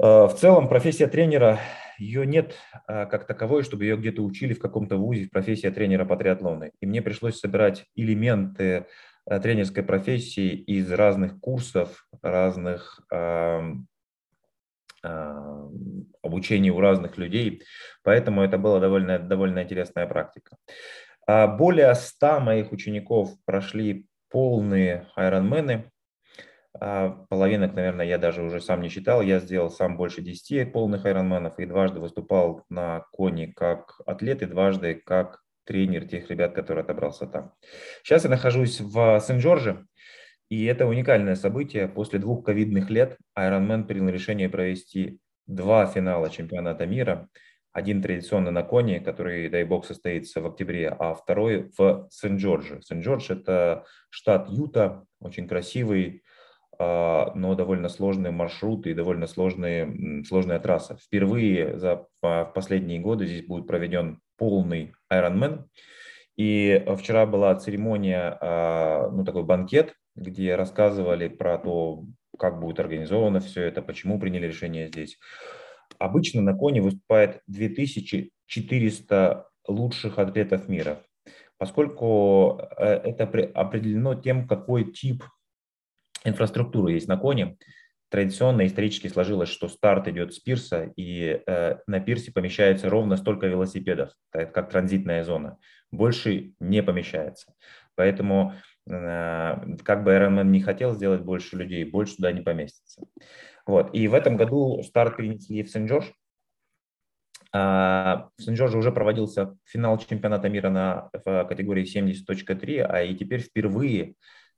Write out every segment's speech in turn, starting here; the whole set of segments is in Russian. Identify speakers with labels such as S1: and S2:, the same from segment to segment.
S1: Э, в целом профессия тренера, ее нет э, как таковой, чтобы ее где-то учили в каком-то вузе, профессия тренера по триатлону. И мне пришлось собирать элементы э, тренерской профессии из разных курсов, разных эм, обучений у разных людей, поэтому это была довольно, довольно интересная практика. А более 100 моих учеников прошли полные айронмены, половинок, наверное, я даже уже сам не считал. Я сделал сам больше 10 полных айронменов и дважды выступал на коне как атлет и дважды как тренер тех ребят, которые отобрался там. Сейчас я нахожусь в Сен-Джорже, и это уникальное событие. После двух ковидных лет Ironman принял решение провести два финала чемпионата мира. Один традиционно на коне, который, дай бог, состоится в октябре, а второй в Сен-Джорже. Сен-Джордж – это штат Юта, очень красивый, а, но довольно сложные маршруты и довольно сложные, сложная трасса. Впервые за в последние годы здесь будет проведен полный Ironman. И вчера была церемония, а, ну такой банкет, где рассказывали про то, как будет организовано все это, почему приняли решение здесь. Обычно на коне выступает 2400 лучших атлетов мира. Поскольку э, это определено тем, какой тип инфраструктура есть на коне. Традиционно исторически сложилось, что старт идет с пирса, и э, на пирсе помещается ровно столько велосипедов, так, как транзитная зона. Больше не помещается. Поэтому, э, как бы Ironman не хотел сделать больше людей, больше туда не поместится. Вот. И в этом году старт перенесли в Сен-Джордж. А, в Сен-Джорже уже проводился финал чемпионата мира на, в категории 70.3, а и теперь впервые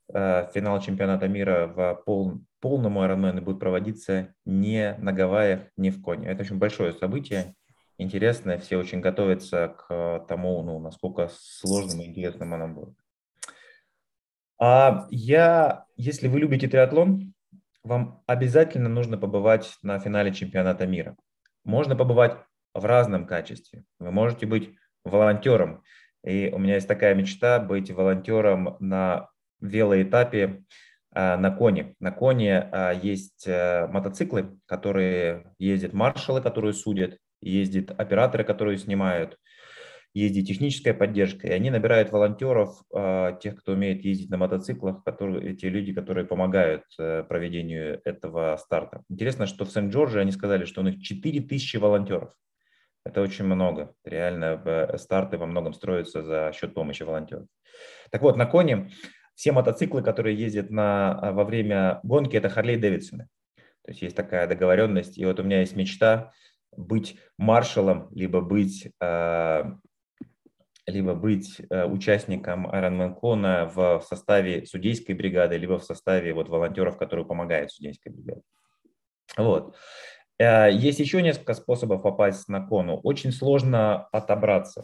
S1: финал чемпионата мира в пол, полном Ironman будет проводиться не на Гавайях, не в Коне. Это очень большое событие, интересное, все очень готовятся к тому, ну, насколько сложным и интересным оно будет. А я, если вы любите триатлон, вам обязательно нужно побывать на финале чемпионата мира. Можно побывать в разном качестве. Вы можете быть волонтером. И у меня есть такая мечта быть волонтером на велоэтапе а, на коне. На коне а, есть э, мотоциклы, которые ездят маршалы, которые судят, ездят операторы, которые снимают, ездит техническая поддержка, и они набирают волонтеров, а, тех, кто умеет ездить на мотоциклах, которые, те люди, которые помогают э, проведению этого старта. Интересно, что в Сент-Джордже они сказали, что у них 4000 волонтеров. Это очень много. Реально э, старты во многом строятся за счет помощи волонтеров. Так вот, на коне все мотоциклы, которые ездят на, а, во время гонки, это Харлей Дэвидсоны. То есть есть такая договоренность. И вот у меня есть мечта быть маршалом, либо быть, а, либо быть а, участником Ironman Кона в составе судейской бригады, либо в составе вот волонтеров, которые помогают судейской бригаде. Вот. Есть еще несколько способов попасть на кону. Очень сложно отобраться.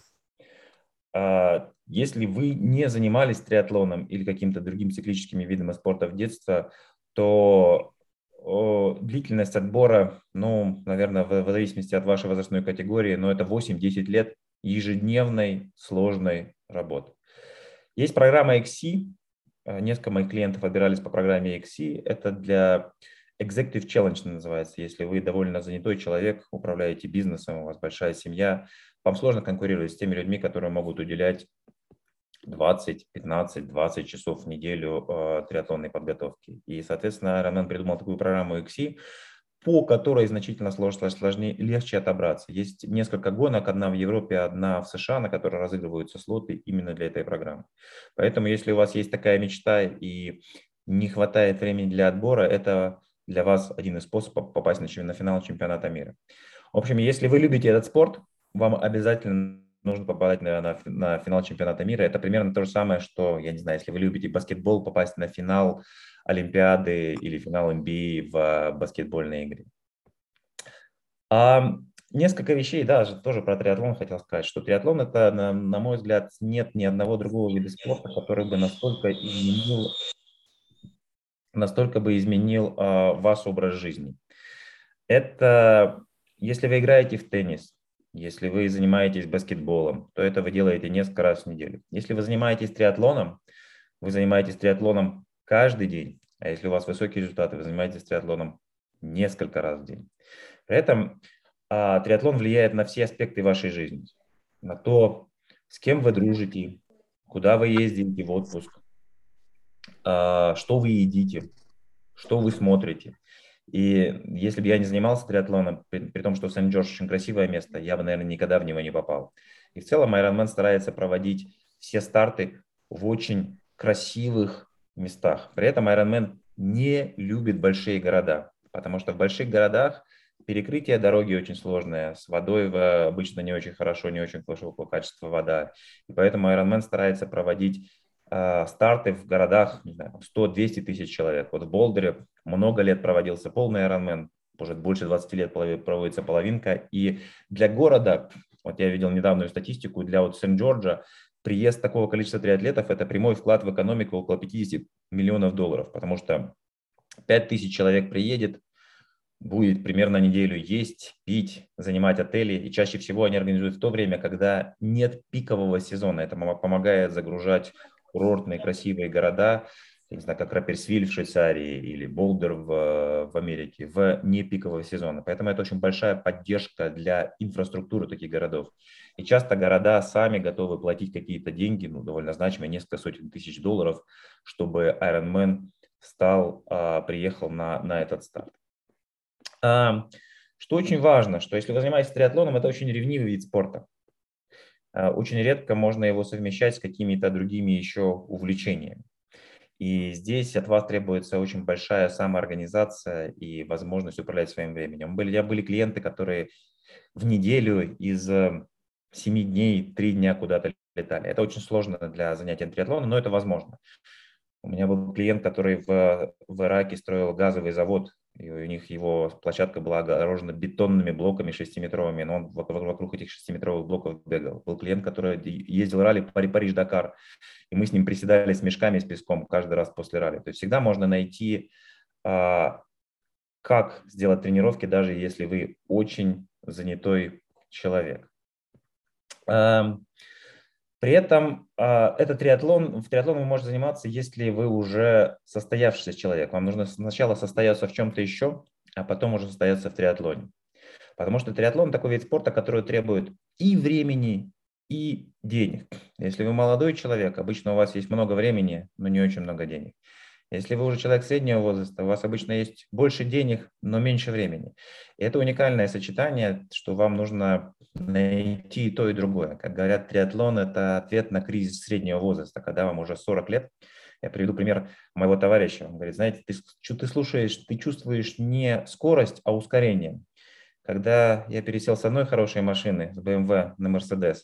S1: Если вы не занимались триатлоном или каким-то другим циклическими видами спорта в детстве, то длительность отбора, ну, наверное, в, зависимости от вашей возрастной категории, но это 8-10 лет ежедневной сложной работы. Есть программа XC, э, несколько моих клиентов отбирались по программе XC, это для Executive Challenge называется, если вы довольно занятой человек, управляете бизнесом, у вас большая семья, вам сложно конкурировать с теми людьми, которые могут уделять 20, 15, 20 часов в неделю э, триатлонной подготовки. И, соответственно, Роман придумал такую программу XC, по которой значительно сложнее, сложнее, легче отобраться. Есть несколько гонок, одна в Европе, одна в США, на которой разыгрываются слоты именно для этой программы. Поэтому, если у вас есть такая мечта и не хватает времени для отбора, это для вас один из способов попасть на, на финал чемпионата мира. В общем, если вы любите этот спорт, вам обязательно нужно попадать на, на, на финал чемпионата мира. Это примерно то же самое, что, я не знаю, если вы любите баскетбол, попасть на финал Олимпиады или финал NBA в баскетбольной игре. А, несколько вещей, да, тоже про триатлон хотел сказать, что триатлон это, на, на мой взгляд, нет ни одного другого вида спорта, который бы настолько изменил, настолько бы изменил а, ваш образ жизни. Это, если вы играете в теннис, если вы занимаетесь баскетболом, то это вы делаете несколько раз в неделю. Если вы занимаетесь триатлоном, вы занимаетесь триатлоном каждый день. А если у вас высокие результаты, вы занимаетесь триатлоном несколько раз в день. При этом а, триатлон влияет на все аспекты вашей жизни. На то, с кем вы дружите, куда вы ездите в отпуск, а, что вы едите, что вы смотрите. И если бы я не занимался триатлоном, при, при том, что Сент-Джордж очень красивое место, я бы, наверное, никогда в него не попал. И в целом Ironman старается проводить все старты в очень красивых местах. При этом Ironman не любит большие города, потому что в больших городах перекрытие дороги очень сложное, с водой обычно не очень хорошо, не очень высокого качества вода. И поэтому Ironman старается проводить старты в городах 100-200 тысяч человек. Вот в Болдере много лет проводился полный Ironman, уже больше 20 лет проводится половинка. И для города, вот я видел недавнюю статистику, для вот Сент-Джорджа приезд такого количества триатлетов – это прямой вклад в экономику около 50 миллионов долларов, потому что 5 тысяч человек приедет, будет примерно неделю есть, пить, занимать отели. И чаще всего они организуют в то время, когда нет пикового сезона. Это помогает загружать курортные красивые города, я не знаю, как Рапперсвиль в Швейцарии или Болдер в, в Америке, в непикового сезона. Поэтому это очень большая поддержка для инфраструктуры таких городов. И часто города сами готовы платить какие-то деньги, ну, довольно значимые, несколько сотен тысяч долларов, чтобы Ironman стал, а, приехал на, на этот старт. А, что очень важно, что если вы занимаетесь триатлоном, это очень ревнивый вид спорта. А, очень редко можно его совмещать с какими-то другими еще увлечениями. И здесь от вас требуется очень большая самоорганизация и возможность управлять своим временем. Были, я были клиенты, которые в неделю из э, семи дней три дня куда-то летали. Это очень сложно для занятия триатлоном, но это возможно. У меня был клиент, который в, в Ираке строил газовый завод и у них его площадка была огорожена бетонными блоками шестиметровыми, но он вокруг этих шестиметровых блоков бегал. Был клиент, который ездил ралли Париж-Дакар, и мы с ним приседали с мешками с песком каждый раз после ралли. То есть всегда можно найти, а, как сделать тренировки, даже если вы очень занятой человек. При этом э, этот триатлон, в триатлон вы можете заниматься, если вы уже состоявшийся человек. Вам нужно сначала состояться в чем-то еще, а потом уже состояться в триатлоне. Потому что триатлон такой вид спорта, который требует и времени, и денег. Если вы молодой человек, обычно у вас есть много времени, но не очень много денег. Если вы уже человек среднего возраста, у вас обычно есть больше денег, но меньше времени. И это уникальное сочетание, что вам нужно найти то, и другое. Как говорят, триатлон – это ответ на кризис среднего возраста, когда вам уже 40 лет. Я приведу пример моего товарища. Он говорит, знаете, ты, ты слушаешь, ты чувствуешь не скорость, а ускорение. Когда я пересел с одной хорошей машины, с BMW на Mercedes,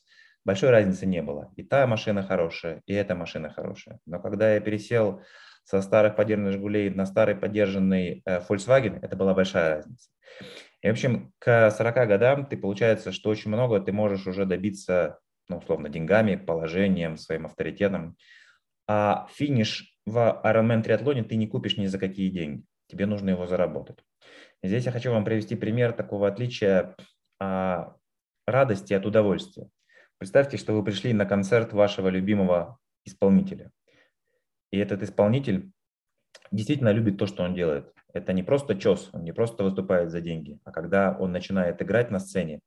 S1: большой разницы не было. И та машина хорошая, и эта машина хорошая. Но когда я пересел со старых подержанных «Жигулей» на старый подержанный э, Volkswagen, это была большая разница. И, в общем, к 40 годам ты получается, что очень много ты можешь уже добиться, ну, условно, деньгами, положением, своим авторитетом. А финиш в Ironman триатлоне ты не купишь ни за какие деньги. Тебе нужно его заработать. Здесь я хочу вам привести пример такого отличия а, радости от удовольствия. Представьте, что вы пришли на концерт вашего любимого исполнителя. И этот исполнитель действительно любит то, что он делает. Это не просто чес, он не просто выступает за деньги, а когда он начинает играть на сцене,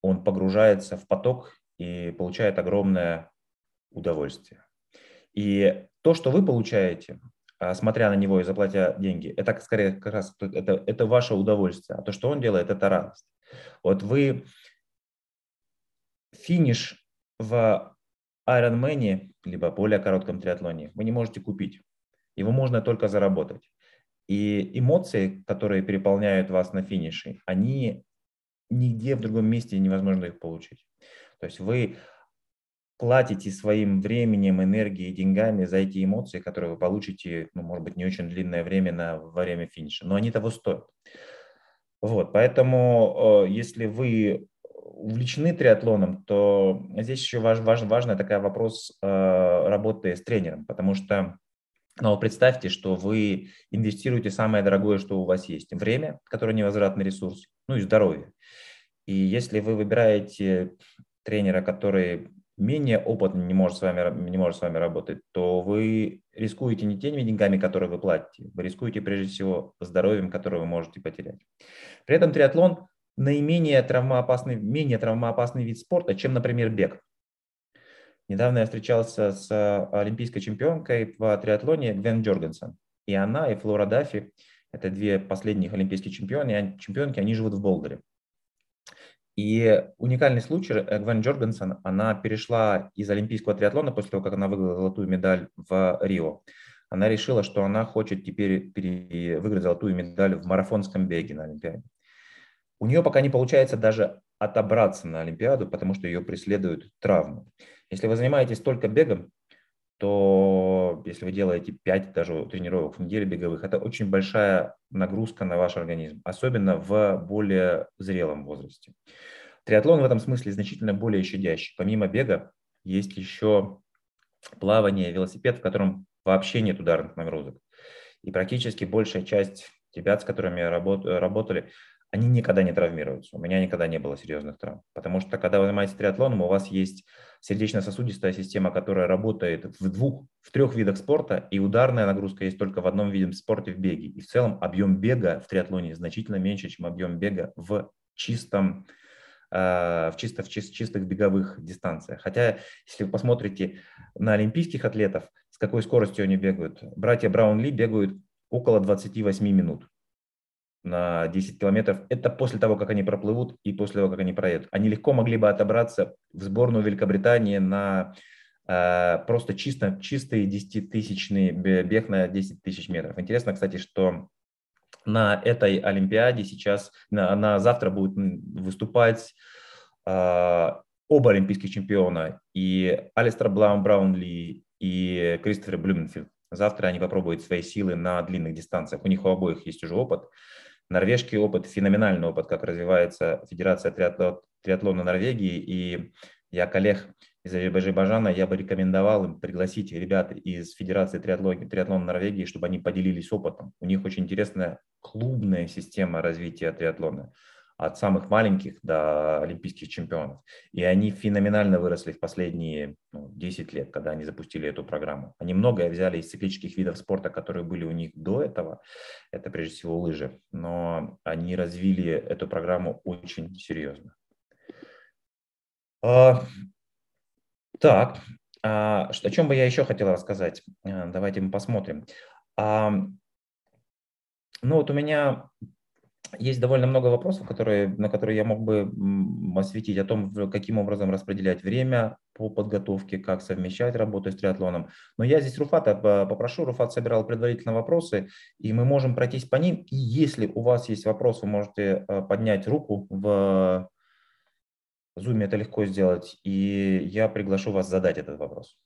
S1: он погружается в поток и получает огромное удовольствие. И то, что вы получаете, а, смотря на него и заплатя деньги, это скорее как раз это, это ваше удовольствие. А то, что он делает, это радость. Вот вы финиш в Ironman, либо более коротком триатлоне, вы не можете купить. Его можно только заработать. И эмоции, которые переполняют вас на финише, они нигде в другом месте невозможно их получить. То есть вы платите своим временем, энергией, деньгами за эти эмоции, которые вы получите, ну, может быть, не очень длинное время на, во время финиша, но они того стоят. Вот, поэтому, э, если вы увлечены триатлоном, то здесь еще важ, важ, важный такой вопрос э, работы с тренером, потому что ну, представьте, что вы инвестируете самое дорогое, что у вас есть, время, которое невозвратный ресурс, ну и здоровье. И если вы выбираете тренера, который менее опытный не может, с вами, не может с вами работать, то вы рискуете не теми деньгами, которые вы платите, вы рискуете прежде всего здоровьем, которое вы можете потерять. При этом триатлон наименее травмоопасный, менее травмоопасный вид спорта, чем, например, бег. Недавно я встречался с э, олимпийской чемпионкой в триатлоне Гвен Джоргенсон. И она, и Флора Даффи, это две последних олимпийские чемпионы, чемпионки, они живут в Болдере. И уникальный случай, э, Гвен Джоргенсон, она перешла из олимпийского триатлона после того, как она выиграла золотую медаль в Рио. Она решила, что она хочет теперь выиграть золотую медаль в марафонском беге на Олимпиаде. У нее пока не получается даже отобраться на Олимпиаду, потому что ее преследуют травмы. Если вы занимаетесь только бегом, то если вы делаете 5 даже тренировок в неделю беговых, это очень большая нагрузка на ваш организм, особенно в более зрелом возрасте. Триатлон в этом смысле значительно более щадящий. Помимо бега есть еще плавание, велосипед, в котором вообще нет ударных нагрузок. И практически большая часть ребят, с которыми работали, они никогда не травмируются. У меня никогда не было серьезных травм. Потому что когда вы занимаетесь триатлоном, у вас есть сердечно-сосудистая система, которая работает в двух, в трех видах спорта, и ударная нагрузка есть только в одном виде спорта в беге. И в целом объем бега в триатлоне значительно меньше, чем объем бега в чистом э, в, чисто, в чис, чистых беговых дистанциях. Хотя, если вы посмотрите на олимпийских атлетов, с какой скоростью они бегают, братья Браун-Ли бегают около 28 минут на 10 километров, это после того, как они проплывут и после того, как они проедут. Они легко могли бы отобраться в сборную Великобритании на э, просто чисто, чистый 10-тысячный бег на 10 тысяч метров. Интересно, кстати, что на этой Олимпиаде сейчас, на, на завтра будут выступать э, оба олимпийских чемпиона, и Алистер Блаун Браунли, и Кристофер Блюменфилд. Завтра они попробуют свои силы на длинных дистанциях. У них у обоих есть уже опыт. Норвежский опыт, феноменальный опыт, как развивается Федерация триатлона, Норвегии. И я коллег из Азербайджана, я бы рекомендовал им пригласить ребят из Федерации триатлона, триатлона Норвегии, чтобы они поделились опытом. У них очень интересная клубная система развития триатлона от самых маленьких до олимпийских чемпионов. И они феноменально выросли в последние ну, 10 лет, когда они запустили эту программу. Они многое взяли из циклических видов спорта, которые были у них до этого. Это прежде всего лыжи. Но они развили эту программу очень серьезно. А, так, а, о чем бы я еще хотел рассказать? А, давайте мы посмотрим. А, ну вот у меня есть довольно много вопросов, которые, на которые я мог бы осветить о том, каким образом распределять время по подготовке, как совмещать работу с триатлоном. Но я здесь Руфата попрошу, Руфат собирал предварительно вопросы, и мы можем пройтись по ним. И если у вас есть вопрос, вы можете э, поднять руку в Zoom, это легко сделать, и я приглашу вас задать этот вопрос.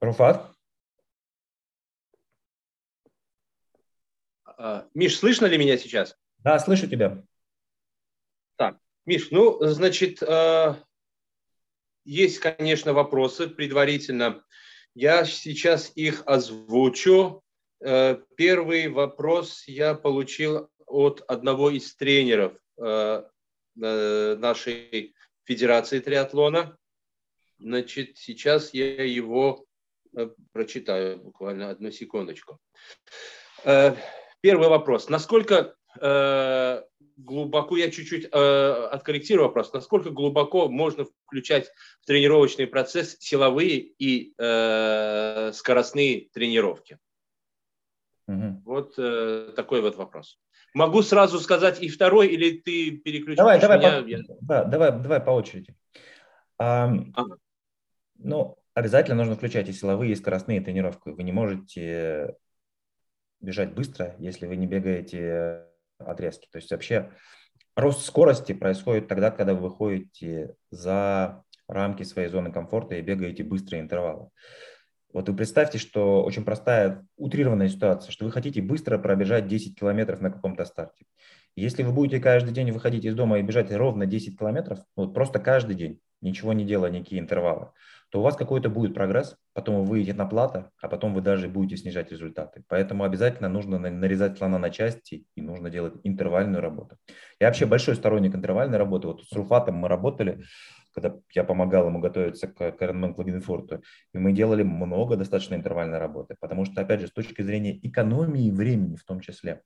S1: Руфат?
S2: А, Миш, слышно ли меня сейчас?
S1: Да, слышу тебя.
S2: Так, Миш, ну, значит, а, есть, конечно, вопросы предварительно. Я сейчас их озвучу. А, первый вопрос я получил от одного из тренеров нашей Федерации триатлона. Значит, сейчас я его Э, прочитаю буквально одну секундочку. Э, первый вопрос. Насколько э, глубоко, я чуть-чуть откорректирую вопрос, насколько глубоко можно включать в тренировочный процесс силовые и скоростные тренировки? Угу. Вот такой вот вопрос. Могу сразу сказать и второй, или ты переключишь
S1: давай, давай, меня? По, да, давай, давай по очереди. А, ага. Ну, обязательно нужно включать и силовые, и скоростные тренировки. Вы не можете бежать быстро, если вы не бегаете отрезки. То есть вообще рост скорости происходит тогда, когда вы выходите за рамки своей зоны комфорта и бегаете быстрые интервалы. Вот вы представьте, что очень простая утрированная ситуация, что вы хотите быстро пробежать 10 километров на каком-то старте. Если вы будете каждый день выходить из дома и бежать ровно 10 километров, вот просто каждый день, ничего не делая, никакие интервалы, то у вас какой-то будет прогресс, потом вы выйдете на плата, а потом вы даже будете снижать результаты. Поэтому обязательно нужно нарезать слона на части и нужно делать интервальную работу. Я вообще большой сторонник интервальной работы. Вот с Руфатом мы работали, когда я помогал ему готовиться к Ironman Klagenfurt, и мы делали много достаточно интервальной работы, потому что, опять же, с точки зрения экономии времени в том числе,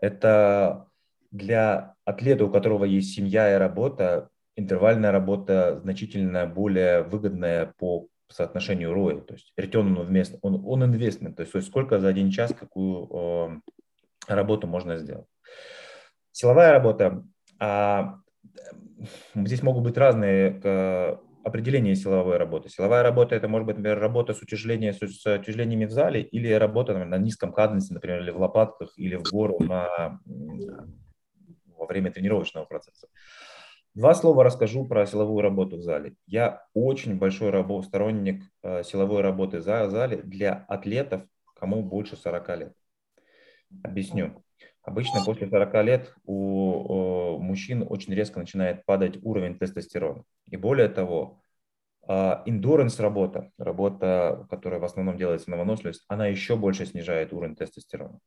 S1: это для атлета, у которого есть семья и работа, интервальная работа значительно более выгодная по соотношению ROI, то есть return on investment, он, он investment, то есть, сколько за один час, какую э, работу можно сделать. Силовая работа. А, здесь могут быть разные э, определения силовой работы. Силовая работа – это может быть, например, работа с, утяжелением, с утяжелениями в зале или работа например, на низком каденсе, например, или в лопатках, или в гору на, во время тренировочного процесса. Два слова расскажу про силовую работу в зале. Я очень большой рабо- сторонник э, силовой работы в зале для атлетов, кому больше 40 лет. Объясню. Обычно после 40 лет у, у мужчин очень резко начинает падать уровень тестостерона. И более того, endurance работа, работа, которая в основном делается на выносливость, она еще больше снижает уровень тестостерона.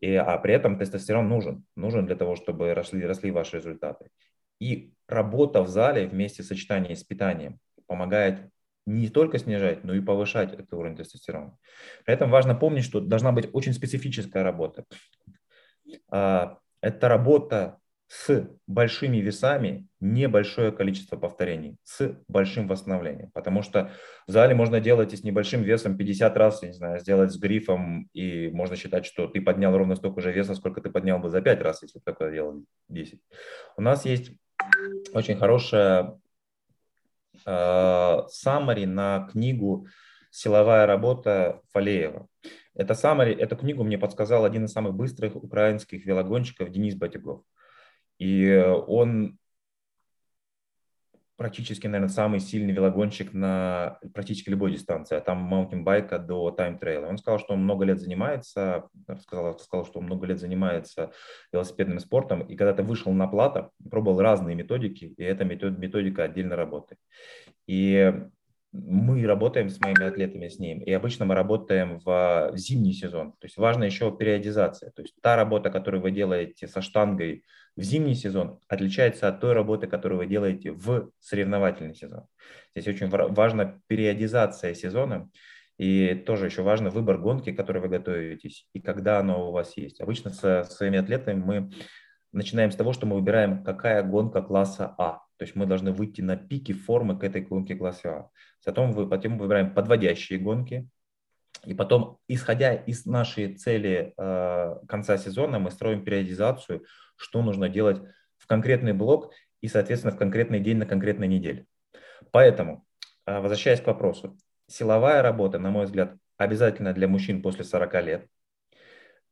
S1: И, а при этом тестостерон нужен, нужен для того, чтобы росли, росли ваши результаты. И работа в зале вместе с сочетанием с питанием помогает не только снижать, но и повышать этот уровень тестостерона. При этом важно помнить, что должна быть очень специфическая работа. А, это работа с большими весами, небольшое количество повторений, с большим восстановлением. Потому что в зале можно делать и с небольшим весом 50 раз, я не знаю, сделать с грифом, и можно считать, что ты поднял ровно столько же веса, сколько ты поднял бы за 5 раз, если бы такое делал 10. У нас есть очень хорошая э, summary на книгу «Силовая работа» Фалеева. Это summary, эту книгу мне подсказал один из самых быстрых украинских велогонщиков Денис Батюгов. И он практически, наверное, самый сильный велогонщик на практически любой дистанции, а там маунтинбайка до time trial а. Он сказал, что он много лет занимается, сказал, сказал, что он много лет занимается велосипедным спортом, и когда-то вышел на плато, пробовал разные методики, и эта методика отдельно работает. И мы работаем с моими атлетами с ним, и обычно мы работаем в зимний сезон. То есть важна еще периодизация. То есть та работа, которую вы делаете со штангой в зимний сезон, отличается от той работы, которую вы делаете в соревновательный сезон. Здесь очень важна периодизация сезона, и тоже еще важно выбор гонки, к которой вы готовитесь, и когда оно у вас есть. Обычно со своими атлетами мы начинаем с того, что мы выбираем, какая гонка класса А. То есть мы должны выйти на пике формы к этой гонке класса А. Потом, вы, потом выбираем подводящие гонки. И потом, исходя из нашей цели э, конца сезона, мы строим периодизацию, что нужно делать в конкретный блок и, соответственно, в конкретный день на конкретной неделе. Поэтому, э, возвращаясь к вопросу, силовая работа, на мой взгляд, обязательно для мужчин после 40 лет.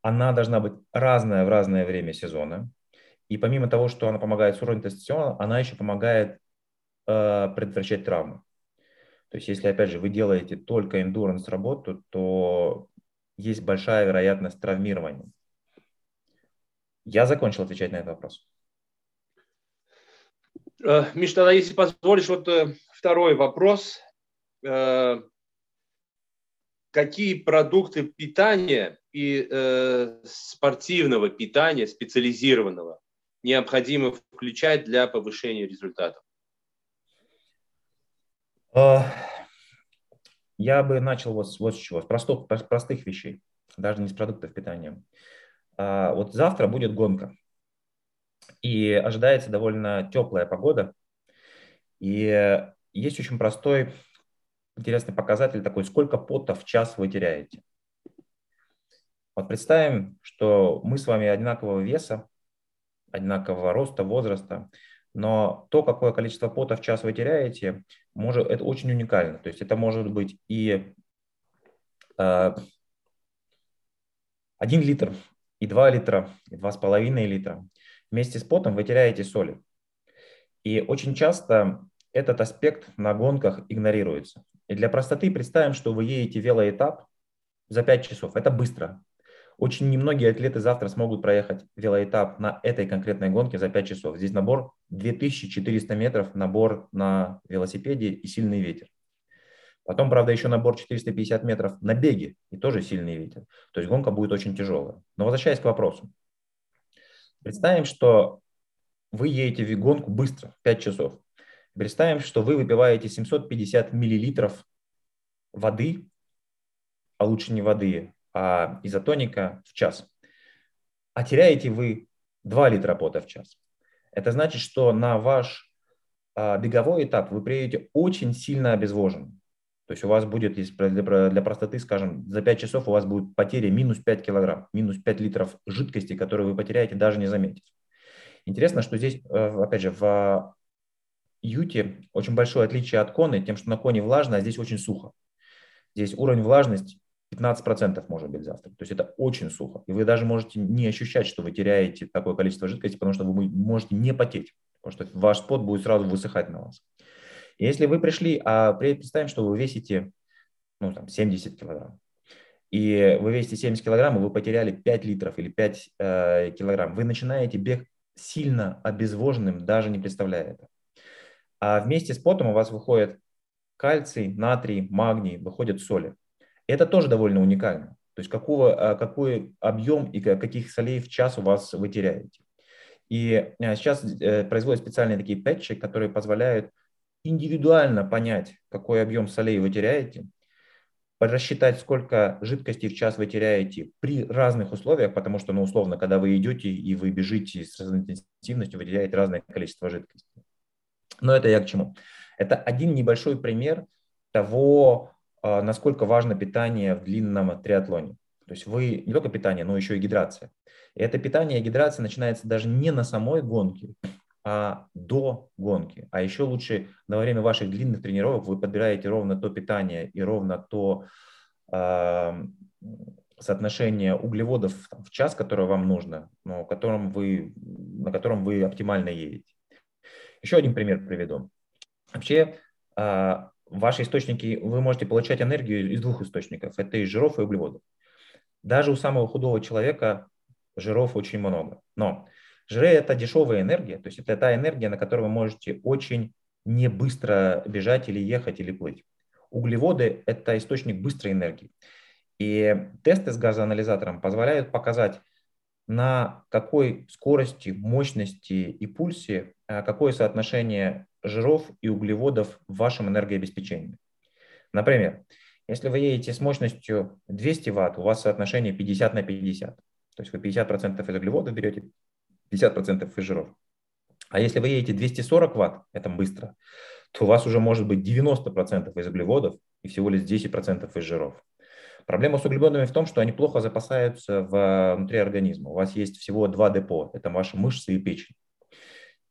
S1: Она должна быть разная в разное время сезона. И помимо того, что она помогает с уровнем тестостерона, она еще помогает э, предотвращать травмы. То есть если, опять же, вы делаете только endurance работу, то есть большая вероятность травмирования. Я закончил отвечать на этот вопрос.
S2: Э, Миш, тогда, если позволишь, вот э, второй вопрос. Э, какие продукты питания и спортивного питания, специализированного, необходимо включать для повышения результатов?
S1: А, я бы начал вот, вот с чего, с простых, простых вещей, даже не с продуктов питания. А, вот завтра будет гонка, и ожидается довольно теплая погода, и есть очень простой, интересный показатель такой, сколько пота в час вы теряете. Вот представим, что мы с вами одинакового веса, одинакового роста, возраста, но то, какое количество пота в час вы теряете, может, это очень уникально. То есть это может быть и э, 1 литр, и 2 литра, и 2,5 литра. Вместе с потом вы теряете соли. И очень часто этот аспект на гонках игнорируется. И для простоты представим, что вы едете велоэтап за 5 часов. Это быстро. Очень немногие атлеты завтра смогут проехать велоэтап на этой конкретной гонке за 5 часов. Здесь набор 2400 метров, набор на велосипеде и сильный ветер. Потом, правда, еще набор 450 метров на беге и тоже сильный ветер. То есть гонка будет очень тяжелая. Но возвращаясь к вопросу. Представим, что вы едете в гонку быстро, 5 часов. Представим, что вы выпиваете 750 миллилитров воды, а лучше не воды, а изотоника в час. А теряете вы 2 литра пота в час. Это значит, что на ваш а, беговой этап вы приедете очень сильно обезвоженным. То есть у вас будет, для, простоты, скажем, за 5 часов у вас будет потеря минус 5 килограмм, минус 5 литров жидкости, которые вы потеряете, даже не заметив. Интересно, что здесь, э, опять же, в Юте очень большое отличие от Коны, тем, что на Коне влажно, а здесь очень сухо. Здесь уровень влажности 15% может быть завтра. То есть это очень сухо. И вы даже можете не ощущать, что вы теряете такое количество жидкости, потому что вы можете не потеть, потому что ваш пот будет сразу высыхать на вас. Если вы пришли, а представим, что вы весите ну, там, 70 килограмм, и вы весите 70 килограмм, и вы потеряли 5 литров или 5 э, килограмм, вы начинаете бег сильно обезвоженным, даже не представляя это. А вместе с потом у вас выходит кальций, натрий, магний, выходят соли. Это тоже довольно уникально. То есть какого, а, какой объем и каких солей в час у вас вы теряете. И а, сейчас э, производят специальные такие пэтчи, которые позволяют индивидуально понять, какой объем солей вы теряете, рассчитать, сколько жидкости в час вы теряете при разных условиях, потому что, ну, условно, когда вы идете и вы бежите с разной интенсивностью, вы теряете разное количество жидкости. Но это я к чему? Это один небольшой пример того, насколько важно питание в длинном триатлоне. То есть вы не только питание, но еще и гидрация. И это питание и гидрация начинается даже не на самой гонке, а до гонки. А еще лучше на время ваших длинных тренировок вы подбираете ровно то питание и ровно то э, соотношение углеводов в час, которое вам нужно, но которым вы, на котором вы оптимально едете. Еще один пример приведу. Вообще, э, ваши источники, вы можете получать энергию из двух источников. Это из жиров и углеводов. Даже у самого худого человека жиров очень много. Но Жиры – это дешевая энергия, то есть это та энергия, на которой вы можете очень не быстро бежать или ехать или плыть. Углеводы – это источник быстрой энергии. И тесты с газоанализатором позволяют показать, на какой скорости, мощности и пульсе а, какое соотношение жиров и углеводов в вашем энергообеспечении. Например, если вы едете с мощностью 200 Вт, у вас соотношение 50 на 50. То есть вы 50% из углеводов берете, 50% из жиров. А если вы едете 240 ватт, это быстро, то у вас уже может быть 90% из углеводов и всего лишь 10% из жиров. Проблема с углеводами в том, что они плохо запасаются внутри организма. У вас есть всего два депо, это ваши мышцы и печень.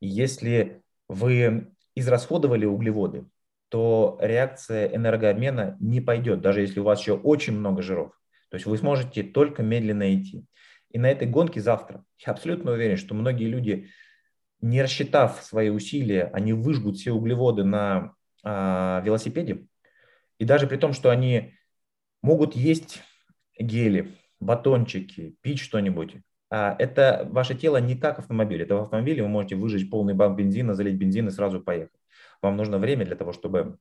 S1: Если вы израсходовали углеводы, то реакция энергообмена не пойдет, даже если у вас еще очень много жиров. То есть вы сможете только медленно идти. И на этой гонке завтра, я абсолютно уверен, что многие люди, не рассчитав свои усилия, они выжгут все углеводы на а, велосипеде. И даже при том, что они могут есть гели, батончики, пить что-нибудь, это ваше тело не как автомобиль. Это в автомобиле вы можете выжечь полный бак бензина, залить бензин и сразу поехать. Вам нужно время для того, чтобы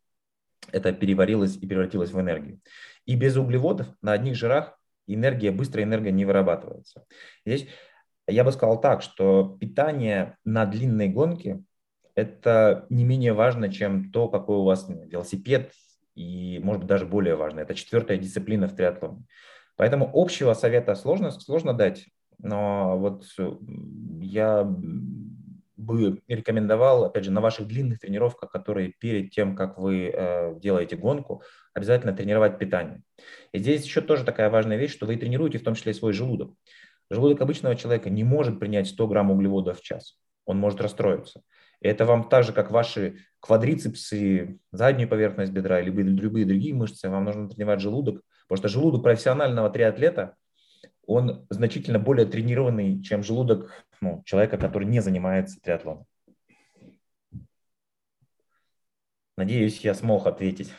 S1: это переварилось и превратилось в энергию. И без углеводов на одних жирах энергия, быстрая энергия не вырабатывается. Здесь я бы сказал так, что питание на длинной гонке – это не менее важно, чем то, какой у вас велосипед, и, может быть, даже более важно. Это четвертая дисциплина в триатлоне. Поэтому общего совета сложно, сложно дать, но вот я бы рекомендовал, опять же, на ваших длинных тренировках, которые перед тем, как вы э, делаете гонку, обязательно тренировать питание. И здесь еще тоже такая важная вещь, что вы тренируете в том числе и свой желудок. Желудок обычного человека не может принять 100 грамм углеводов в час. Он может расстроиться. И это вам так же, как ваши квадрицепсы, заднюю поверхность бедра, либо любые другие мышцы, вам нужно тренировать желудок, потому что желудок профессионального триатлета, он значительно более тренированный, чем желудок ну, человека, который не занимается триатлоном. Надеюсь, я смог ответить.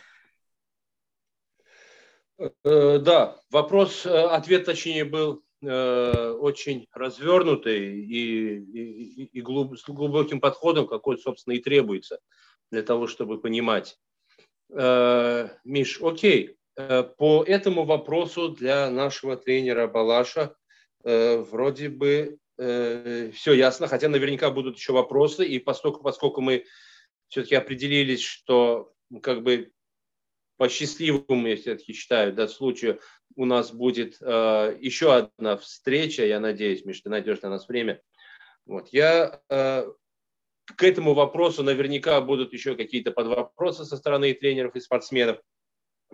S2: Э, да, вопрос, э, ответ точнее был э, очень развернутый и, и, и с глубоким подходом, какой, собственно, и требуется для того, чтобы понимать. Миш, окей, по этому вопросу для нашего тренера Балаша э, вроде бы э, все ясно, хотя наверняка будут еще вопросы, и поскольку, поскольку мы все-таки определились, что как бы по счастливому, я все-таки считаю, да, случаю у нас будет э, еще одна встреча, я надеюсь, Миш, ты найдешь на нас время. Вот, я э, к этому вопросу наверняка будут еще какие-то подвопросы со стороны тренеров и спортсменов.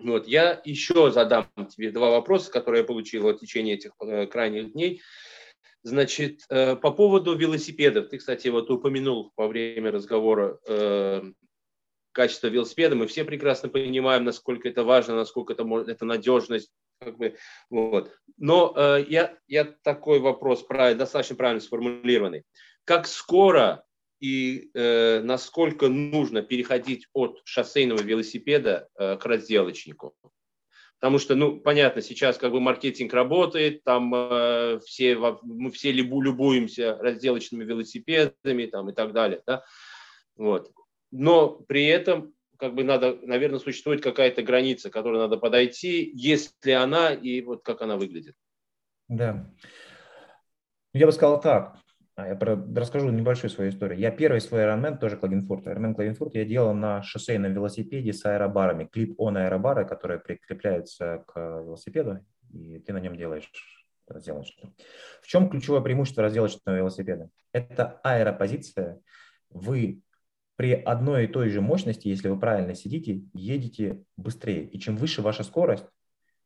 S2: Вот, я еще задам тебе два вопроса, которые я получил в течение этих э, крайних дней. Значит, э, по поводу велосипедов. Ты, кстати, вот упомянул во время разговора э, качество велосипеда. Мы все прекрасно понимаем, насколько это важно, насколько это, это надежность. Как бы, вот. Но я, я такой вопрос правильно, достаточно правильно сформулированный. Как скоро и э, насколько нужно переходить от шоссейного велосипеда э, к разделочнику? Потому что, ну, понятно, сейчас как бы маркетинг работает, там э, все, мы все любу, любуемся разделочными велосипедами там, и так далее. Да? Вот но при этом как бы надо, наверное, существует какая-то граница, к которой надо подойти, есть ли она и вот как она выглядит.
S1: Да. Я бы сказал так. А, я расскажу небольшую свою историю. Я первый свой Ironman, тоже Клагенфурт. Ironman Клагенфурт я делал на шоссейном велосипеде с аэробарами. Клип-он аэробары, которые прикрепляются к велосипеду, и ты на нем делаешь разделочную. В чем ключевое преимущество разделочного велосипеда? Это аэропозиция. Вы при одной и той же мощности, если вы правильно сидите, едете быстрее. И чем выше ваша скорость,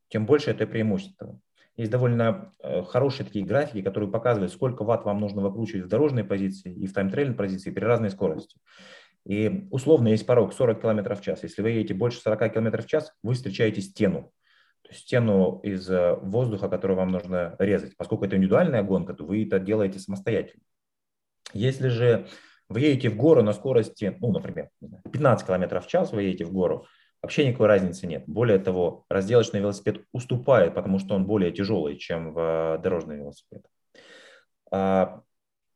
S1: тем больше это преимущество. Есть довольно э, хорошие такие графики, которые показывают, сколько ватт вам нужно выкручивать в дорожной позиции и в тайм-трейлинг позиции при разной скорости. И условно есть порог 40 км в час. Если вы едете больше 40 км в час, вы встречаете стену. То есть стену из э, воздуха, которую вам нужно резать. Поскольку это индивидуальная гонка, то вы это делаете самостоятельно. Если же вы едете в гору на скорости, ну, например, 15 км в час вы едете в гору, вообще никакой разницы нет. Более того, разделочный велосипед уступает, потому что он более тяжелый, чем в дорожный велосипед. А,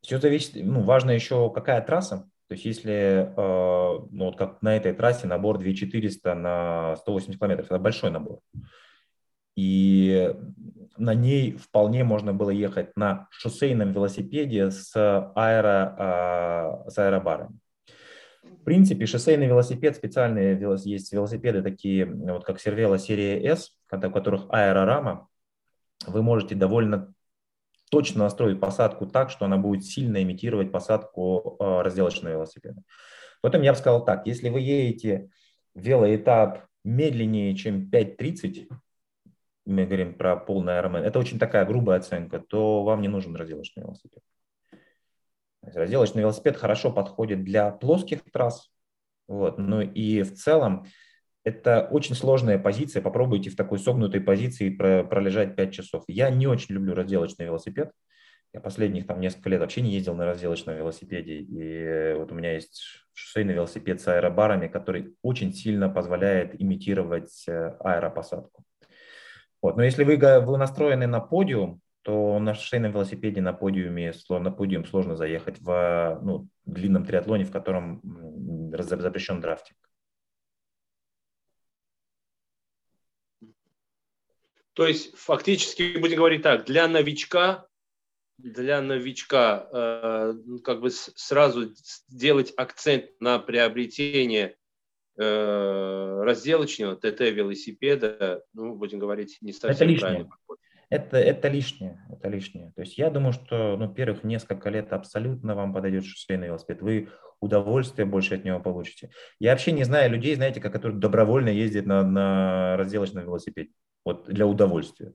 S1: все зависит, ну, важно еще какая трасса. То есть если, а, ну, вот как на этой трассе набор 2400 на 180 километров, это большой набор. И на ней вполне можно было ехать на шоссейном велосипеде с, аэро, а, с аэробарами. В принципе, шоссейный велосипед, специальные есть велосипеды такие, вот как Сервела серия S, у которых аэрорама, вы можете довольно точно настроить посадку так, что она будет сильно имитировать посадку а, разделочного велосипеда. Поэтому я бы сказал так, если вы едете велоэтап медленнее, чем 5.30, мы говорим про полный Ironman, это очень такая грубая оценка, то вам не нужен разделочный велосипед. Разделочный велосипед хорошо подходит для плоских трасс, вот, ну и в целом это очень сложная позиция, попробуйте в такой согнутой позиции пролежать 5 часов. Я не очень люблю разделочный велосипед, я последних там несколько лет вообще не ездил на разделочном велосипеде, и вот у меня есть шоссейный велосипед с аэробарами, который очень сильно позволяет имитировать э, аэропосадку. Вот. Но если вы, вы настроены на подиум, то на шейном велосипеде на подиуме на подиум сложно заехать в ну, длинном триатлоне, в котором запрещен драфтинг.
S2: То есть фактически, будем говорить так, для новичка, для новичка э, как бы сразу сделать акцент на приобретение Э, разделочного ТТ-велосипеда, ну, будем говорить, не совсем
S1: это лишнее. Это, это лишнее, это лишнее. То есть я думаю, что, ну, первых несколько лет абсолютно вам подойдет шоссейный велосипед. Вы удовольствие больше от него получите. Я вообще не знаю людей, знаете, которые добровольно ездят на, на разделочном велосипеде. Вот для удовольствия.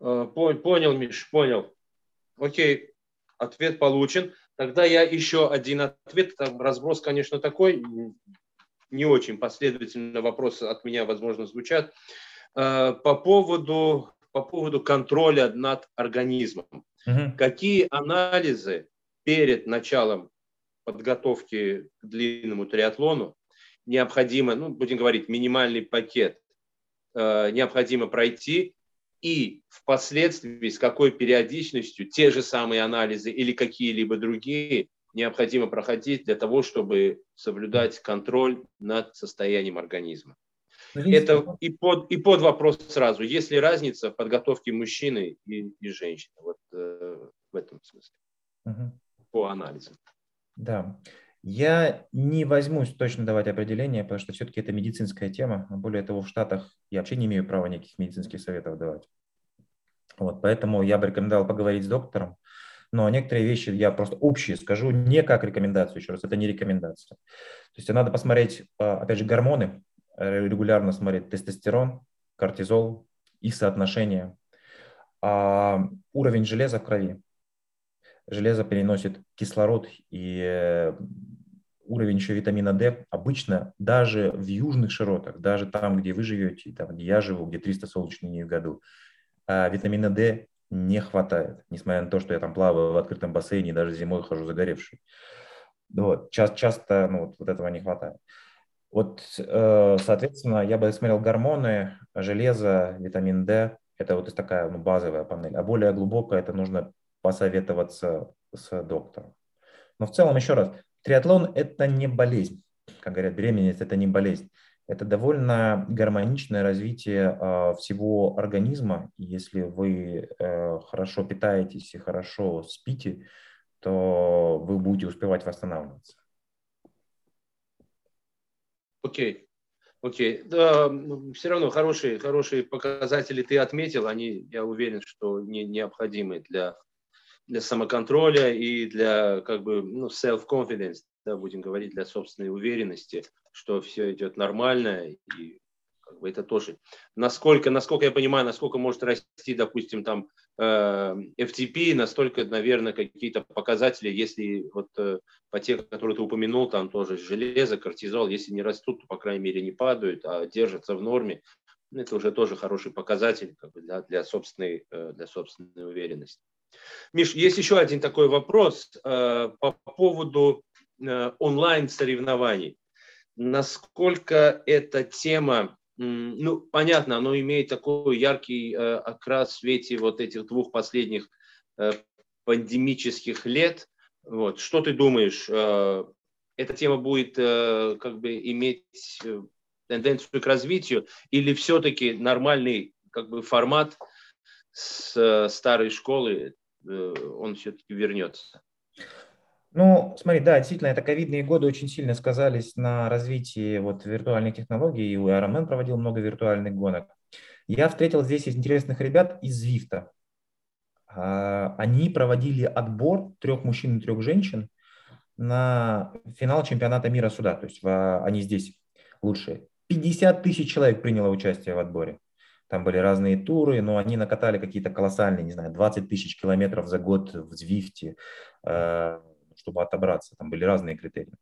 S2: Э, понял, Миш, понял. Окей, ответ получен. Тогда я еще один ответ. Там разброс, конечно, такой, не очень последовательно вопросы от меня, возможно, звучат. Э, по поводу, по поводу контроля над организмом. Угу. Какие анализы перед началом подготовки к длинному триатлону необходимо, ну, будем говорить, минимальный пакет э, необходимо пройти, и впоследствии с какой периодичностью те же самые анализы или какие-либо другие необходимо проходить для того, чтобы соблюдать контроль над состоянием организма. Это и под, и под вопрос сразу. Есть ли разница в подготовке мужчины и, и женщины? Вот э, в этом смысле. Угу. По анализам.
S1: Да. Я не возьмусь точно давать определение, потому что все-таки это медицинская тема. Более того, в Штатах я вообще не имею права никаких медицинских советов давать. Вот, поэтому я бы рекомендовал поговорить с доктором. Но некоторые вещи я просто общие скажу, не как рекомендацию, еще раз, это не рекомендация. То есть надо посмотреть, а, опять же, гормоны, э, регулярно смотреть тестостерон, кортизол, их соотношение, а, уровень железа в крови. Железо переносит кислород и э, уровень еще витамина D обычно даже в южных широтах, даже там, где вы живете, там, где я живу, где 300 солнечных дней в году, а витамина D не хватает, несмотря на то, что я там плаваю в открытом бассейне, даже зимой хожу загоревший. Вот, часто, часто ну, вот, вот этого не хватает. Вот, э, соответственно, я бы смотрел гормоны, железо, витамин D. Это вот такая ну, базовая панель. А более глубокая это нужно посоветоваться с доктором. Но в целом, еще раз, Триатлон – это не болезнь. Как говорят, беременность – это не болезнь. Это довольно гармоничное развитие э, всего организма. Если вы э, хорошо питаетесь и хорошо спите, то вы будете успевать восстанавливаться.
S2: Окей. Окей. Да, все равно хорошие, хорошие показатели ты отметил. Они, я уверен, что не, необходимы для для самоконтроля и для как бы ну, self-confidence, да, будем говорить, для собственной уверенности, что все идет нормально и как бы это тоже. Насколько, насколько я понимаю, насколько может расти, допустим, там э, FTP, настолько, наверное, какие-то показатели, если вот э, по те, которые ты упомянул, там тоже железо, кортизол, если не растут, то, по крайней мере, не падают, а держатся в норме, это уже тоже хороший показатель как бы, для, для, собственной, э, для собственной уверенности. Миш, есть еще один такой вопрос э, по поводу э, онлайн-соревнований. Насколько эта тема, ну, понятно, она имеет такой яркий э, окрас в свете вот этих двух последних пандемических лет. Вот. Что ты думаешь, эта тема будет как бы иметь тенденцию к развитию или все-таки нормальный как бы формат с старой школы он все-таки вернется?
S1: Ну, смотри, да, действительно, это ковидные годы очень сильно сказались на развитии вот виртуальных технологий, и Ironman проводил много виртуальных гонок. Я встретил здесь интересных ребят из Звифта. А, они проводили отбор трех мужчин и трех женщин на финал чемпионата мира суда. То есть они здесь лучшие. 50 тысяч человек приняло участие в отборе. Там были разные туры, но они накатали какие-то колоссальные, не знаю, 20 тысяч километров за год в Звифте, э, чтобы отобраться. Там были разные критерии.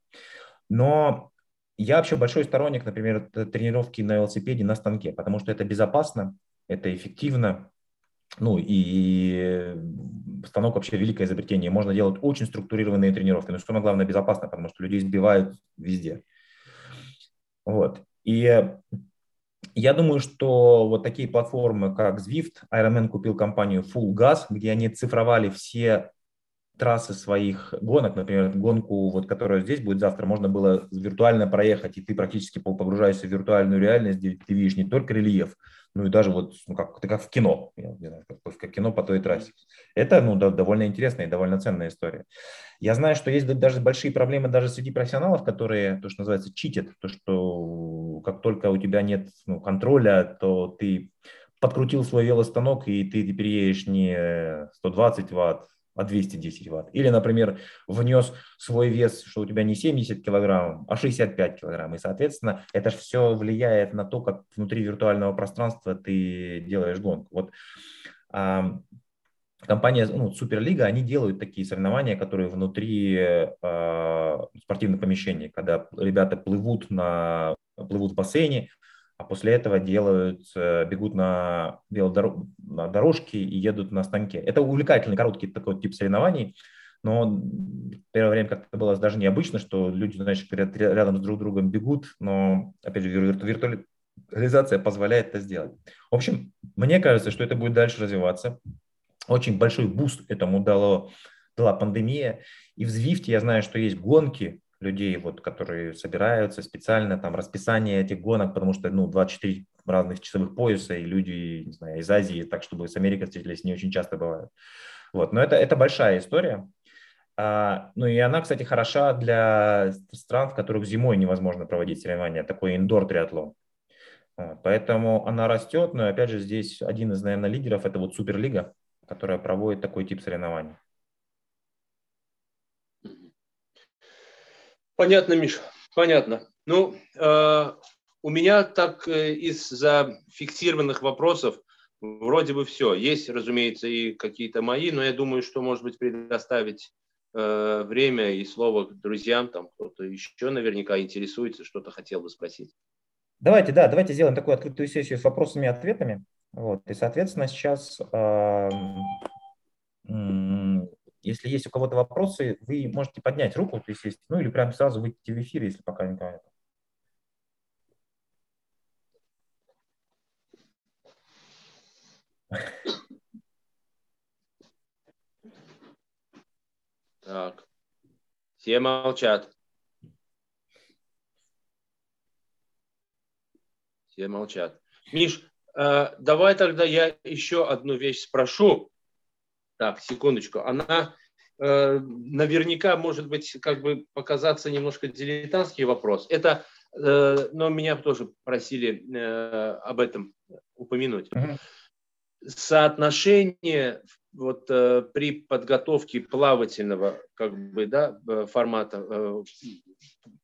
S1: Но я вообще большой сторонник, например, тренировки на велосипеде на станке, потому что это безопасно, это эффективно, ну и станок вообще великое изобретение. Можно делать очень структурированные тренировки, но самое главное безопасно, потому что людей сбивают везде. Вот. И я думаю, что вот такие платформы, как Zwift, Ironman купил компанию Full Gas, где они цифровали все трассы своих гонок, например, гонку, вот, которая здесь будет завтра, можно было виртуально проехать, и ты практически погружаешься в виртуальную реальность, где ты видишь не только рельеф, ну и даже вот ну, как, ты как в кино, я не знаю, как, как кино по той трассе. Это ну, да, довольно интересная и довольно ценная история. Я знаю, что есть даже большие проблемы даже среди профессионалов, которые, то, что называется, читят, то, что как только у тебя нет ну, контроля, то ты подкрутил свой велостанок, и ты теперь едешь не 120 ватт, а 210 ватт. Или, например, внес свой вес, что у тебя не 70 килограмм, а 65 килограмм. И, соответственно, это же все влияет на то, как внутри виртуального пространства ты делаешь гонку. Вот а, компания, ну, Суперлига, они делают такие соревнования, которые внутри а, спортивных помещений, когда ребята плывут, на, плывут в бассейне, а после этого делают, э, бегут на, на дорожке и едут на станке. Это увлекательный, короткий такой тип соревнований, но первое время как-то было даже необычно, что люди, значит, рядом с друг другом бегут, но, опять же, виртуализация позволяет это сделать. В общем, мне кажется, что это будет дальше развиваться. Очень большой буст этому дало, дала пандемия. И в Zwift е я знаю, что есть гонки людей, вот, которые собираются специально, там, расписание этих гонок, потому что, ну, 24 разных часовых пояса, и люди, не знаю, из Азии, так, чтобы с Америкой встретились, не очень часто бывает. Вот, но это, это большая история. А, ну и она, кстати, хороша для стран, в которых зимой невозможно проводить соревнования, такой indoor-триатлон. Поэтому она растет, но опять же здесь один из, наверное, лидеров – это вот Суперлига, которая проводит такой тип соревнований.
S2: Понятно, Миша, понятно. Ну, э, у меня так э, из за фиксированных вопросов вроде бы все. Есть, разумеется, и какие-то мои, но я думаю, что, может быть, предоставить э, время и слово друзьям, там кто-то еще наверняка интересуется, что-то хотел бы спросить.
S1: Давайте, да, давайте сделаем такую открытую сессию с вопросами и ответами. Вот, и, соответственно, сейчас, э, если есть у кого-то вопросы, вы можете поднять руку, то есть, ну или прямо сразу выйти в эфир, если пока никого нет.
S2: Так. Все молчат. Все молчат. Миш, э, давай тогда я еще одну вещь спрошу. Так, секундочку. Она э, наверняка может быть как бы показаться немножко дилетантский вопрос. Это, э, но меня тоже просили э, об этом упомянуть. Uh-huh соотношение вот э, при подготовке плавательного как бы да э, формата э,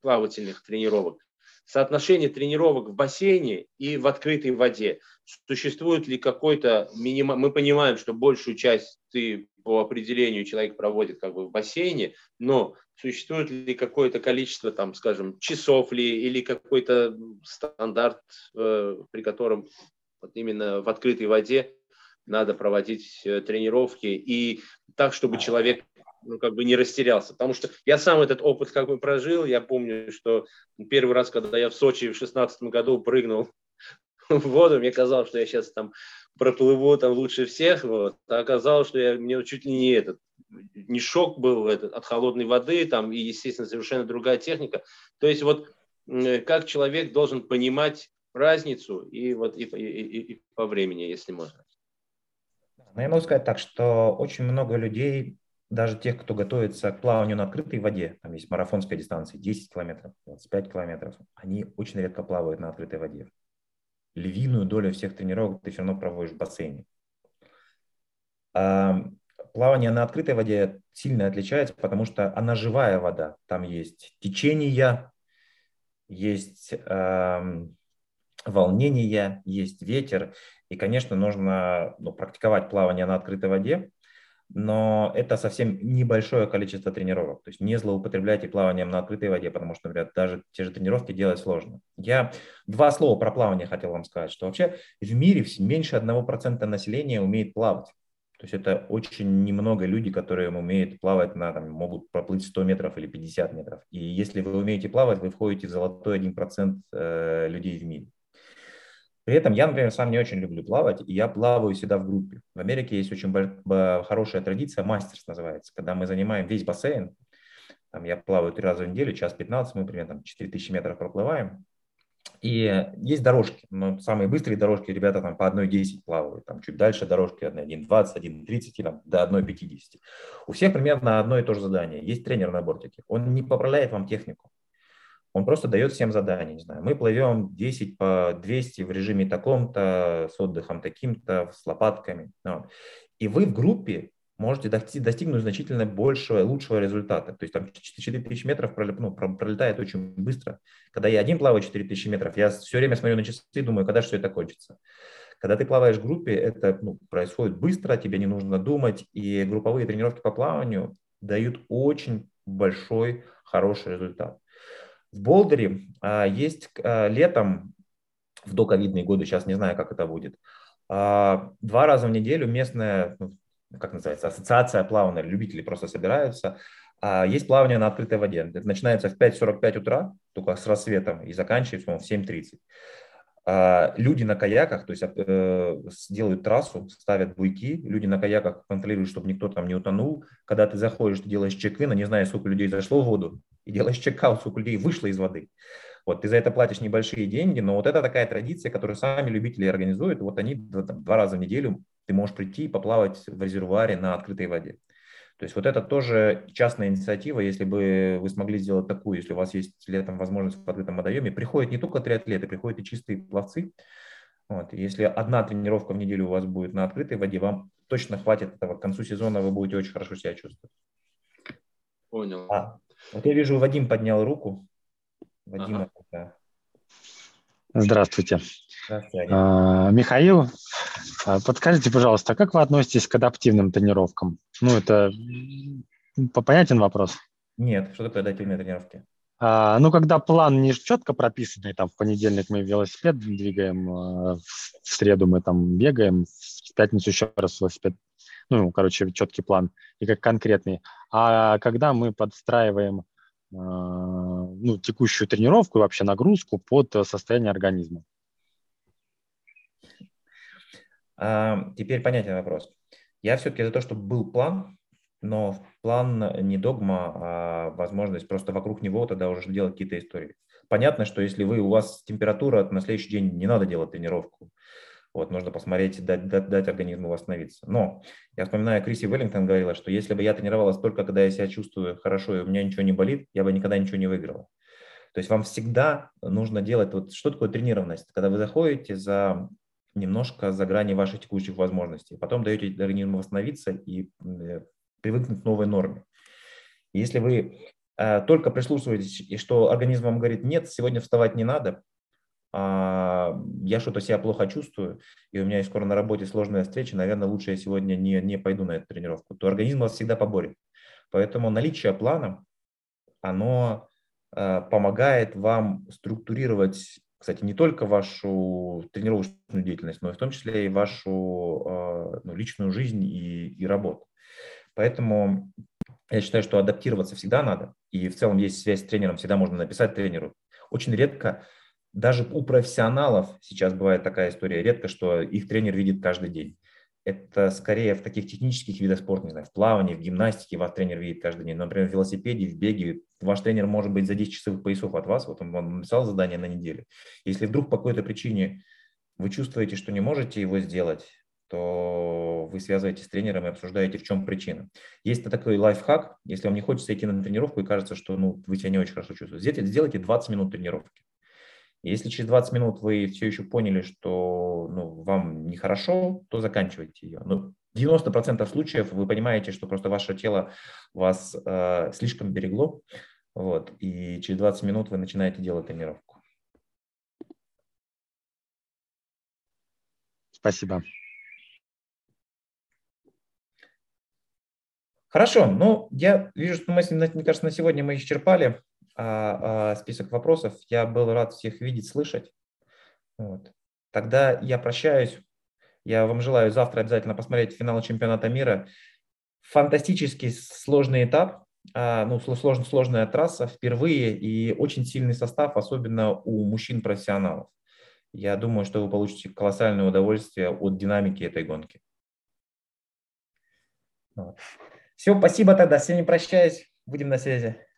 S2: плавательных тренировок соотношение тренировок в бассейне и в открытой воде. Существует ли какой-то минимум мы понимаем что большую часть ты по определению человек проводит как бы в бассейне но существует ли какое-то количество там скажем часов ли или какой-то стандарт э, при котором вот именно в открытой воде надо проводить э, тренировки и так, чтобы человек ну, как бы не растерялся. Потому что я сам этот опыт как бы прожил. Я помню, что первый раз, когда я в Сочи в шестнадцатом году прыгнул в воду, мне казалось, что я сейчас там проплыву там лучше всех. Вот. А оказалось, что я, мне чуть ли не этот, не шок был этот, от холодной воды, там, и, естественно, совершенно другая техника. То есть вот как человек должен понимать разницу и вот и, и, и по времени, если можно.
S1: Но я могу сказать так, что очень много людей, даже тех, кто готовится к плаванию на открытой воде, там есть марафонская дистанция 10 километров, 25 километров, они очень редко плавают на открытой воде. Львиную долю всех тренировок ты все равно проводишь в бассейне. А плавание на открытой воде сильно отличается, потому что она живая вода. Там есть течение, есть э, волнение, есть ветер. И, конечно, нужно ну, практиковать плавание на открытой воде, но это совсем небольшое количество тренировок. То есть не злоупотребляйте плаванием на открытой воде, потому что, например, даже те же тренировки делать сложно. Я два слова про плавание хотел вам сказать, что вообще в мире меньше 1% населения умеет плавать. То есть это очень немного люди, которые умеют плавать, на, там, могут проплыть 100 метров или 50 метров. И если вы умеете плавать, вы входите в золотой 1% э, людей в мире. При этом я, например, сам не очень люблю плавать, и я плаваю всегда в группе. В Америке есть очень хорошая традиция, мастерс называется, когда мы занимаем весь бассейн. Там я плаваю три раза в неделю, час 15, мы примерно там, 4000 метров проплываем. И есть дорожки, но самые быстрые дорожки ребята там по 1.10 плавают, там чуть дальше дорожки 1.20, 1.30 и там до 1.50. У всех примерно одно и то же задание. Есть тренер на бортике, он не поправляет вам технику, он просто дает всем задания, не знаю, мы плывем 10 по 200 в режиме таком-то, с отдыхом таким-то, с лопатками. Вот. И вы в группе можете достигнуть значительно большего, лучшего результата. То есть там 4000 метров ну, пролетает очень быстро. Когда я один плаваю 4000 метров, я все время смотрю на часы и думаю, когда все это кончится. Когда ты плаваешь в группе, это ну, происходит быстро, тебе не нужно думать, и групповые тренировки по плаванию дают очень большой, хороший результат. В Болдере а, есть а, летом, в доковидные годы, сейчас не знаю, как это будет, а, два раза в неделю местная, ну, как называется, ассоциация плавания, любители просто собираются. Есть плавание на открытой воде. Это начинается в 5.45 утра, только с рассветом, и заканчивается он в 7.30. А люди на каяках, то есть э, делают трассу, ставят буйки, люди на каяках контролируют, чтобы никто там не утонул. Когда ты заходишь, ты делаешь чек-ин, не знаю, сколько людей зашло в воду, и делаешь чек-аут, сколько людей вышло из воды. Вот, ты за это платишь небольшие деньги, но вот это такая традиция, которую сами любители организуют. Вот они два раза в неделю ты можешь прийти и поплавать в резервуаре на открытой воде. То есть вот это тоже частная инициатива, если бы вы смогли сделать такую, если у вас есть летом возможность в открытом водоеме, приходят не только триатлеты, приходят и чистые пловцы. Вот. Если одна тренировка в неделю у вас будет на открытой воде, вам точно хватит этого. К концу сезона вы будете очень хорошо себя чувствовать.
S2: Понял.
S1: А, вот я вижу, Вадим поднял руку. Вадим, ага.
S3: Здравствуйте. Здравствуйте. А, Михаил, а, подскажите, пожалуйста, как вы относитесь к адаптивным тренировкам? Ну, это понятен вопрос?
S1: Нет, что такое адаптивные тренировки?
S3: А, ну, когда план не четко прописанный, там в понедельник мы велосипед двигаем, а, в среду мы там бегаем, в пятницу еще раз велосипед, ну, короче, четкий план и как конкретный. А когда мы подстраиваем а, ну, текущую тренировку и вообще нагрузку под состояние организма.
S1: А, теперь понятен вопрос. Я все-таки за то, чтобы был план, но план не догма, а возможность просто вокруг него тогда уже делать какие-то истории. Понятно, что если вы, у вас температура, на следующий день не надо делать тренировку. Вот, нужно посмотреть, дать, дать, дать организму восстановиться. Но я вспоминаю, Криси Веллингтон говорила, что если бы я тренировалась только, когда я себя чувствую хорошо и у меня ничего не болит, я бы никогда ничего не выиграла. То есть вам всегда нужно делать, вот что такое тренированность? Когда вы заходите за немножко за грани ваших текущих возможностей, потом даете организму восстановиться и э, привыкнуть к новой норме. Если вы э, только прислушиваетесь, и что организм вам говорит, нет, сегодня вставать не надо, я что-то себя плохо чувствую, и у меня скоро на работе сложная встреча, наверное, лучше я сегодня не, не пойду на эту тренировку, то организм вас всегда поборет. Поэтому наличие плана, оно э, помогает вам структурировать, кстати, не только вашу тренировочную деятельность, но и в том числе и вашу э, ну, личную жизнь и, и работу. Поэтому я считаю, что адаптироваться всегда надо, и в целом есть связь с тренером, всегда можно написать тренеру. Очень редко даже у профессионалов сейчас бывает такая история, редко, что их тренер видит каждый день. Это скорее в таких технических видах спорта, не знаю, в плавании, в гимнастике вас тренер видит каждый день. Например, в велосипеде, в беге ваш тренер может быть за 10 часовых поясов от вас, вот он вам написал задание на неделю. Если вдруг по какой-то причине вы чувствуете, что не можете его сделать, то вы связываетесь с тренером и обсуждаете, в чем причина. Есть такой лайфхак, если вам не хочется идти на тренировку и кажется, что ну, вы себя не очень хорошо чувствуете, сделайте 20 минут тренировки. Если через 20 минут вы все еще поняли, что ну, вам нехорошо, то заканчивайте ее. Но 90% случаев вы понимаете, что просто ваше тело вас э, слишком берегло, вот, и через 20 минут вы начинаете делать тренировку.
S3: Спасибо.
S1: Хорошо, ну, я вижу, что мы, мне кажется, на сегодня мы исчерпали а, а, список вопросов. Я был рад всех видеть, слышать. Вот. Тогда я прощаюсь. Я вам желаю завтра обязательно посмотреть финал чемпионата мира. Фантастический сложный этап, а, ну, сложная, сложная трасса впервые и очень сильный состав, особенно у мужчин-профессионалов. Я думаю, что вы получите колоссальное удовольствие от динамики этой гонки. Вот. Все, спасибо тогда. С вами прощаюсь. Будем на связи.